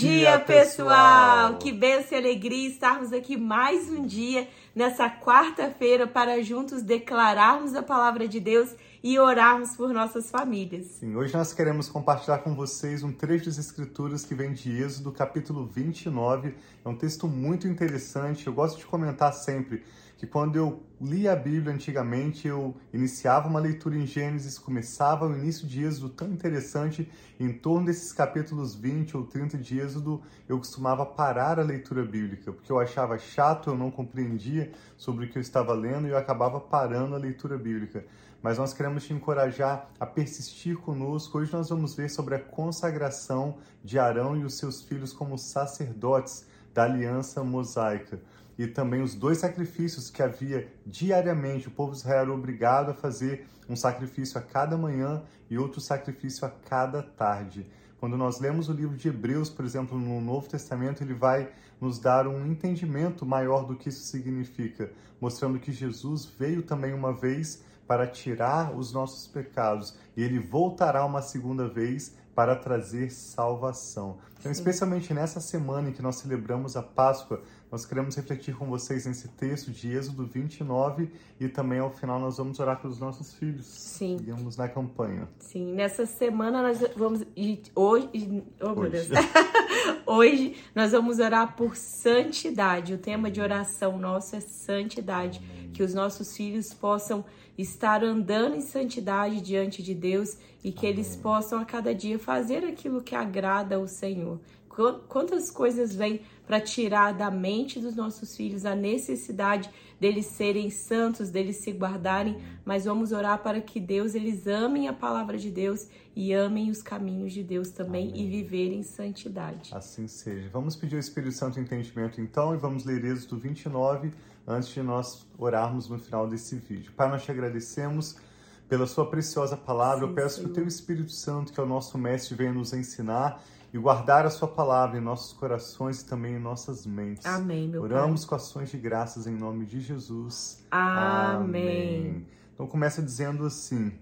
dia, pessoal! Que bênção e alegria estarmos aqui mais um dia, nessa quarta-feira, para juntos declararmos a palavra de Deus e orarmos por nossas famílias. Sim, hoje nós queremos compartilhar com vocês um trecho das Escrituras que vem de Êxodo, capítulo 29. É um texto muito interessante. Eu gosto de comentar sempre que quando eu li a Bíblia antigamente, eu iniciava uma leitura em Gênesis, começava o início de Êxodo tão interessante, em torno desses capítulos 20 ou 30 de Êxodo, eu costumava parar a leitura bíblica, porque eu achava chato, eu não compreendia sobre o que eu estava lendo e eu acabava parando a leitura bíblica mas nós queremos te encorajar a persistir conosco. Hoje nós vamos ver sobre a consagração de Arão e os seus filhos como sacerdotes da aliança mosaica. E também os dois sacrifícios que havia diariamente. O povo de Israel era obrigado a fazer um sacrifício a cada manhã e outro sacrifício a cada tarde. Quando nós lemos o livro de Hebreus, por exemplo, no Novo Testamento, ele vai nos dar um entendimento maior do que isso significa, mostrando que Jesus veio também uma vez para tirar os nossos pecados e ele voltará uma segunda vez para trazer salvação. Então, especialmente nessa semana em que nós celebramos a Páscoa, nós queremos refletir com vocês nesse texto de Êxodo 29 e também ao final nós vamos orar pelos nossos filhos. Sim. Seguimos na campanha. Sim, nessa semana nós vamos hoje, oh meu Deus. hoje nós vamos orar por santidade. O tema de oração nosso é santidade, que os nossos filhos possam estar andando em santidade diante de Deus e que eles possam a cada dia fazer aquilo que agrada ao Senhor. Quantas coisas vêm para tirar da mente dos nossos filhos a necessidade deles serem santos, deles se guardarem, mas vamos orar para que Deus eles amem a palavra de Deus e amem os caminhos de Deus também Amém. e viverem em santidade. Assim seja. Vamos pedir ao Espírito Santo entendimento então e vamos ler Êxodo 29 antes de nós orarmos no final desse vídeo. Pai, nós te agradecemos pela sua preciosa palavra. Sim, Eu peço Senhor. que o teu Espírito Santo, que é o nosso mestre, venha nos ensinar e guardar a sua palavra em nossos corações e também em nossas mentes. Amém, meu Oramos Pai. com ações de graças em nome de Jesus. Amém. Amém. Então começa dizendo assim: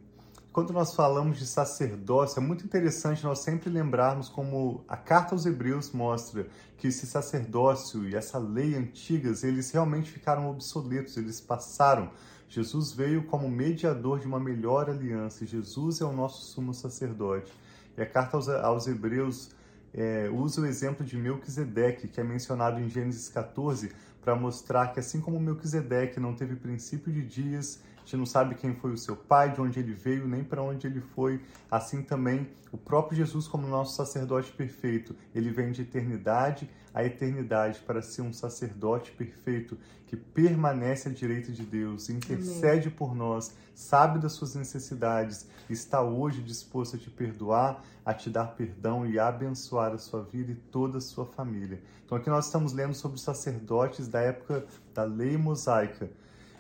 quando nós falamos de sacerdócio, é muito interessante nós sempre lembrarmos como a carta aos Hebreus mostra que esse sacerdócio e essa lei antigas, eles realmente ficaram obsoletos, eles passaram. Jesus veio como mediador de uma melhor aliança. Jesus é o nosso sumo sacerdote. E a carta aos, aos Hebreus é, usa o exemplo de Melquisedeque, que é mencionado em Gênesis 14, para mostrar que assim como Melquisedeque não teve princípio de dias gente não sabe quem foi o seu pai, de onde ele veio, nem para onde ele foi. Assim também, o próprio Jesus, como nosso sacerdote perfeito, ele vem de eternidade a eternidade para ser um sacerdote perfeito que permanece à direita de Deus, intercede Amém. por nós, sabe das suas necessidades, está hoje disposto a te perdoar, a te dar perdão e a abençoar a sua vida e toda a sua família. Então aqui nós estamos lendo sobre os sacerdotes da época da lei mosaica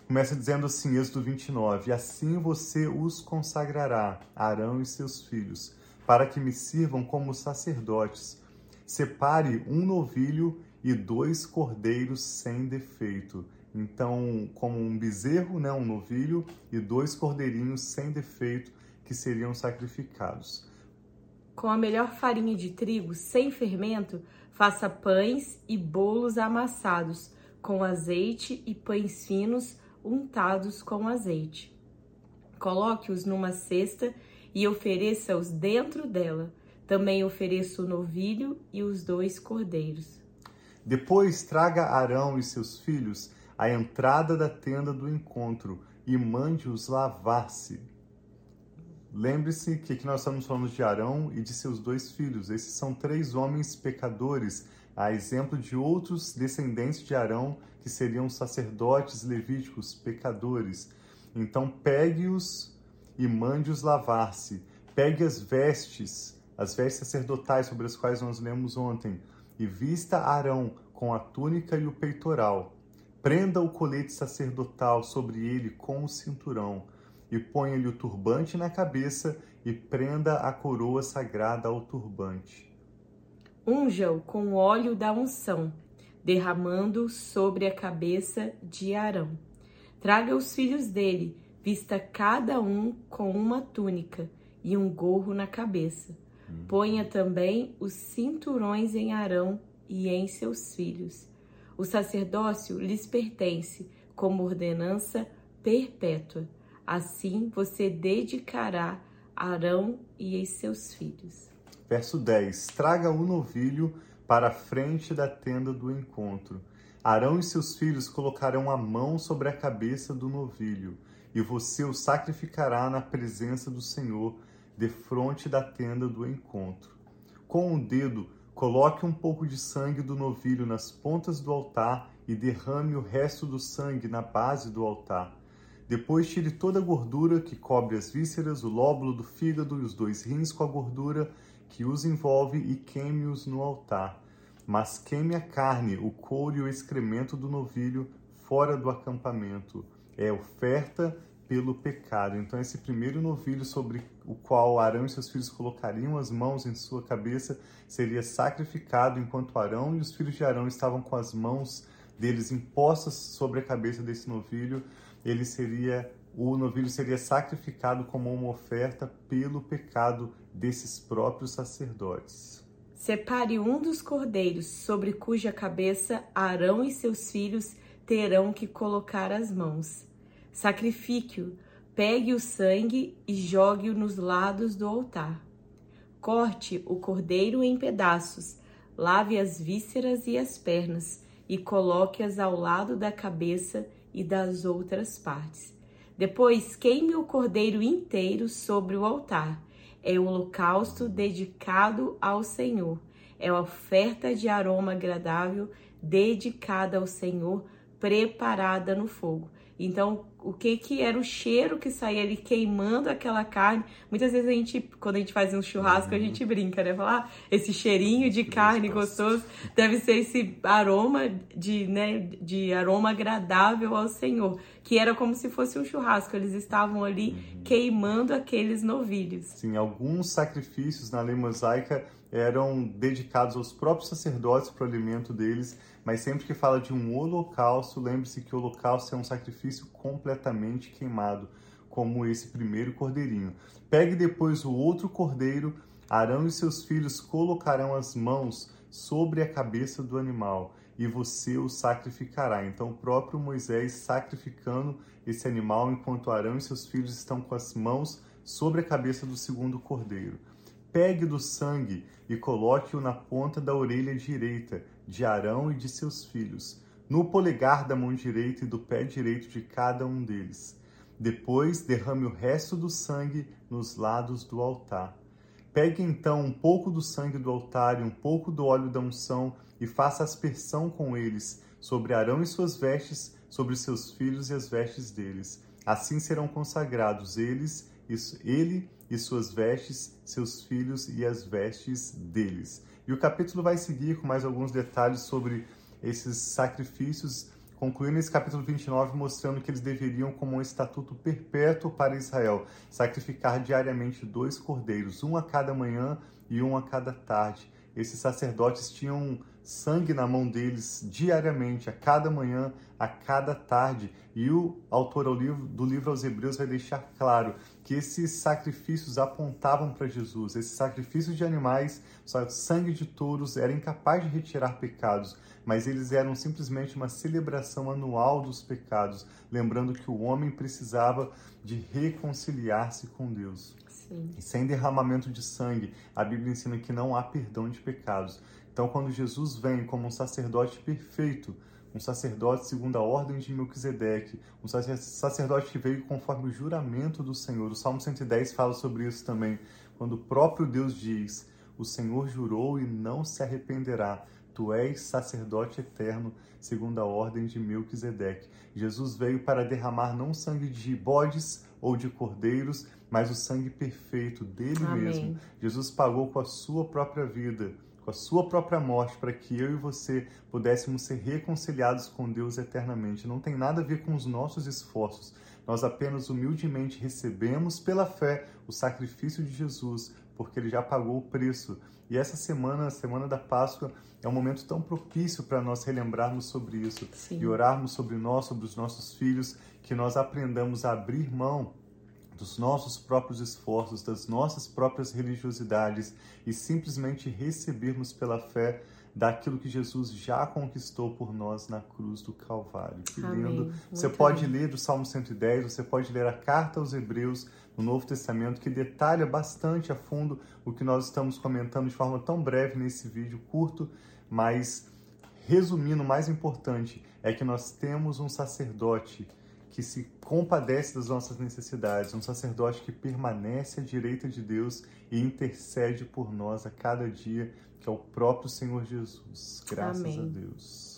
Começa dizendo assim, Êxodo 29, Assim você os consagrará, Arão e seus filhos, para que me sirvam como sacerdotes. Separe um novilho e dois cordeiros sem defeito. Então, como um bezerro, né, um novilho, e dois cordeirinhos sem defeito que seriam sacrificados. Com a melhor farinha de trigo, sem fermento, faça pães e bolos amassados, com azeite e pães finos untados com azeite. Coloque-os numa cesta e ofereça-os dentro dela. Também ofereça o novilho e os dois cordeiros. Depois traga Arão e seus filhos à entrada da tenda do encontro e mande-os lavar-se. Lembre-se que aqui nós estamos falando de Arão e de seus dois filhos. Esses são três homens pecadores a exemplo de outros descendentes de Arão que seriam sacerdotes levíticos, pecadores. Então pegue-os e mande-os lavar-se. Pegue as vestes, as vestes sacerdotais sobre as quais nós lemos ontem, e vista Arão com a túnica e o peitoral. Prenda o colete sacerdotal sobre ele com o cinturão, e ponha-lhe o turbante na cabeça, e prenda a coroa sagrada ao turbante unja-o com óleo da unção, derramando sobre a cabeça de Arão. Traga os filhos dele, vista cada um com uma túnica e um gorro na cabeça. Ponha também os cinturões em Arão e em seus filhos. O sacerdócio lhes pertence como ordenança perpétua. Assim você dedicará Arão e seus filhos. Verso 10: Traga o novilho para a frente da tenda do encontro. Arão e seus filhos colocarão a mão sobre a cabeça do novilho, e você o sacrificará na presença do Senhor, defronte da tenda do encontro. Com o um dedo, coloque um pouco de sangue do novilho nas pontas do altar e derrame o resto do sangue na base do altar. Depois tire toda a gordura que cobre as vísceras, o lóbulo do fígado e os dois rins com a gordura que os envolve e queime-os no altar. Mas queime a carne, o couro e o excremento do novilho fora do acampamento. É oferta pelo pecado. Então, esse primeiro novilho sobre o qual Arão e seus filhos colocariam as mãos em sua cabeça seria sacrificado enquanto Arão e os filhos de Arão estavam com as mãos deles impostas sobre a cabeça desse novilho. Ele seria o novilho seria sacrificado como uma oferta pelo pecado desses próprios sacerdotes. Separe um dos cordeiros sobre cuja cabeça Arão e seus filhos terão que colocar as mãos. Sacrifique-o, pegue o sangue e jogue-o nos lados do altar. Corte o cordeiro em pedaços, lave as vísceras e as pernas e coloque-as ao lado da cabeça e das outras partes. Depois queime o cordeiro inteiro sobre o altar. É o holocausto dedicado ao Senhor. É a oferta de aroma agradável dedicada ao Senhor, preparada no fogo. Então, o que que era o cheiro que saía ali queimando aquela carne? Muitas vezes a gente, quando a gente faz um churrasco, a gente brinca, né? Falar, ah, esse cheirinho de carne gostoso deve ser esse aroma de, né, de aroma agradável ao Senhor, que era como se fosse um churrasco. Eles estavam ali uhum. queimando aqueles novilhos. Sim, alguns sacrifícios na lei mosaica eram dedicados aos próprios sacerdotes para o alimento deles, mas sempre que fala de um holocausto, lembre-se que o holocausto é um sacrifício completamente queimado, como esse primeiro cordeirinho. Pegue depois o outro cordeiro, Arão e seus filhos colocarão as mãos sobre a cabeça do animal e você o sacrificará. Então, o próprio Moisés sacrificando esse animal, enquanto Arão e seus filhos estão com as mãos sobre a cabeça do segundo cordeiro. Pegue do sangue e coloque-o na ponta da orelha direita de Arão e de seus filhos, no polegar da mão direita e do pé direito de cada um deles. Depois derrame o resto do sangue nos lados do altar. Pegue então um pouco do sangue do altar e um pouco do óleo da unção e faça aspersão com eles sobre Arão e suas vestes, sobre seus filhos e as vestes deles. Assim serão consagrados eles, ele e suas vestes, seus filhos e as vestes deles. E o capítulo vai seguir com mais alguns detalhes sobre esses sacrifícios, concluindo esse capítulo 29 mostrando que eles deveriam, como um estatuto perpétuo para Israel, sacrificar diariamente dois cordeiros, um a cada manhã e um a cada tarde. Esses sacerdotes tinham sangue na mão deles diariamente, a cada manhã, a cada tarde. E o autor do livro aos Hebreus vai deixar claro que esses sacrifícios apontavam para Jesus. Esses sacrifícios de animais, sangue de touros, era incapaz de retirar pecados, mas eles eram simplesmente uma celebração anual dos pecados, lembrando que o homem precisava de reconciliar-se com Deus. Sim. E sem derramamento de sangue, a Bíblia ensina que não há perdão de pecados. Então, quando Jesus vem como um sacerdote perfeito, um sacerdote segundo a ordem de Melquisedeque, um sacerdote que veio conforme o juramento do Senhor. O Salmo 110 fala sobre isso também, quando o próprio Deus diz: O Senhor jurou e não se arrependerá. Tu és sacerdote eterno, segundo a ordem de Melquisedeque. Jesus veio para derramar não sangue de bodes ou de cordeiros, mas o sangue perfeito dele Amém. mesmo. Jesus pagou com a sua própria vida com a sua própria morte, para que eu e você pudéssemos ser reconciliados com Deus eternamente. Não tem nada a ver com os nossos esforços. Nós apenas humildemente recebemos pela fé o sacrifício de Jesus, porque ele já pagou o preço. E essa semana, a semana da Páscoa, é um momento tão propício para nós relembrarmos sobre isso Sim. e orarmos sobre nós, sobre os nossos filhos, que nós aprendamos a abrir mão dos nossos próprios esforços, das nossas próprias religiosidades e simplesmente recebermos pela fé daquilo que Jesus já conquistou por nós na cruz do Calvário. Que Amém. lindo. Muito Você pode ler do Salmo 110, você pode ler a carta aos Hebreus no Novo Testamento, que detalha bastante a fundo o que nós estamos comentando de forma tão breve nesse vídeo curto, mas resumindo, o mais importante é que nós temos um sacerdote que se compadece das nossas necessidades, um sacerdote que permanece à direita de Deus e intercede por nós a cada dia, que é o próprio Senhor Jesus. Graças Amém. a Deus.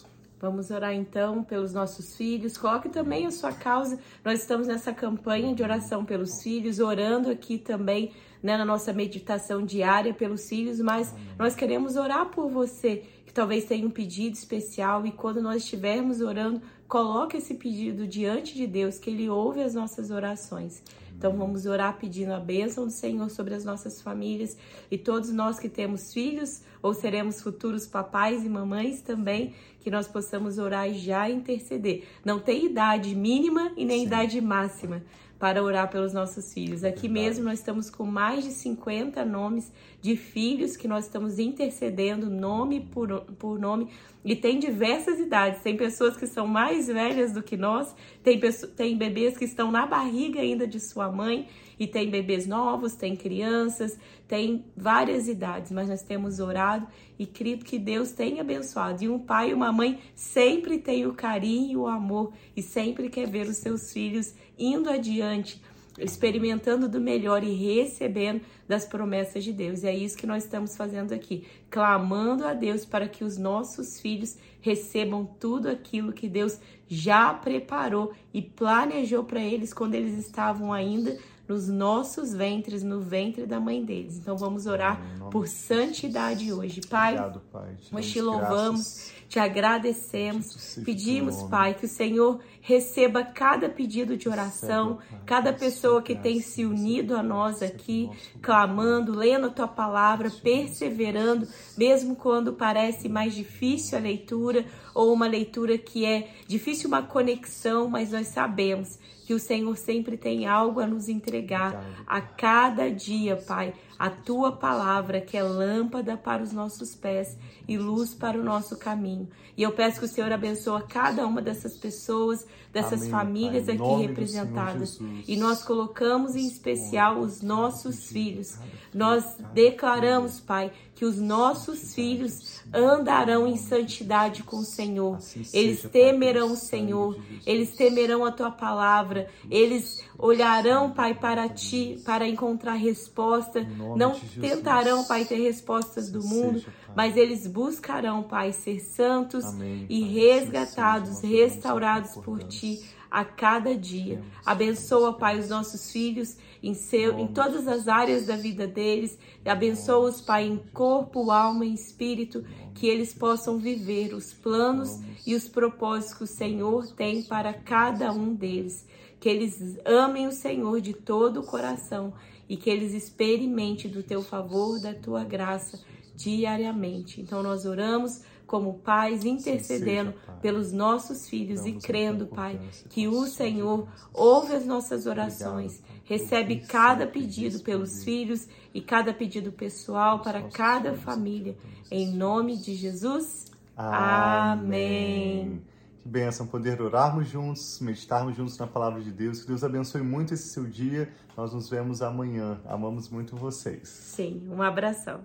Vamos orar então pelos nossos filhos. Coloque também a sua causa. Nós estamos nessa campanha de oração pelos filhos, orando aqui também né, na nossa meditação diária pelos filhos, mas nós queremos orar por você que talvez tenha um pedido especial e quando nós estivermos orando, coloque esse pedido diante de Deus, que Ele ouve as nossas orações. Então vamos orar pedindo a bênção do Senhor sobre as nossas famílias e todos nós que temos filhos ou seremos futuros papais e mamães também, que nós possamos orar e já interceder. Não tem idade mínima e nem Sim. idade máxima para orar pelos nossos filhos. Aqui Verdade. mesmo nós estamos com mais de 50 nomes de filhos que nós estamos intercedendo nome por, por nome e tem diversas idades. Tem pessoas que são mais velhas do que nós, tem, pesso- tem bebês que estão na barriga ainda de sua mãe e tem bebês novos, tem crianças, tem várias idades, mas nós temos orado e crido que Deus tem abençoado. E um pai e uma mãe sempre tem o carinho e o amor e sempre quer ver os seus filhos indo adiante, experimentando do melhor e recebendo das promessas de Deus. E é isso que nós estamos fazendo aqui, clamando a Deus para que os nossos filhos recebam tudo aquilo que Deus já preparou e planejou para eles quando eles estavam ainda nos nossos ventres, no ventre da mãe deles. Então vamos orar por santidade hoje. Pai, Obrigado, Pai. nós te louvamos, te agradecemos, pedimos. Pai, que o Senhor receba cada pedido de oração, cada pessoa que tem se unido a nós aqui, clamando, lendo a tua palavra, perseverando, mesmo quando parece mais difícil a leitura ou uma leitura que é difícil uma conexão, mas nós sabemos que o Senhor sempre tem algo a nos entregar Obrigado, a cada dia, Pai, a tua palavra que é lâmpada para os nossos pés e luz para o nosso caminho. E eu peço que o Senhor abençoe cada uma dessas pessoas, dessas Amém, famílias Pai. Aqui representadas. E nós colocamos em especial os nossos filhos. Nós declaramos. Pai, que os nossos filhos andarão em santidade com o Jesus. Senhor. Assim Eles temerão o Senhor, eles temerão a tua palavra, eles olharão, Pai, para ti, para encontrar resposta. Não tentarão, Pai, ter respostas do Assim mundo, mas eles buscarão, Pai, ser santos Amém, e Pai. Resgatados, restaurados por ti a cada dia. Abençoa, Pai, os nossos filhos em, seu, Em todas as áreas da vida deles. Abençoa-os, Pai, em corpo, alma e espírito, que eles possam viver os planos e os propósitos que o Senhor tem para cada um deles. Que eles amem o Senhor de todo o coração e que eles experimentem do teu favor, da tua graça diariamente. Então nós oramos como pais, intercedendo seja, Pai. pelos nossos filhos e Damos a crendo, Pai, que o Senhor ouve as nossas orações, Obrigado, recebe cada pedido pelos filhos e cada pedido pessoal para cada família. Em nome de Jesus. Amém. Que bênção poder orarmos juntos, meditarmos juntos na palavra de Deus. Que Deus abençoe muito esse seu dia. Nós nos vemos amanhã. Amamos muito vocês. Sim, um abração.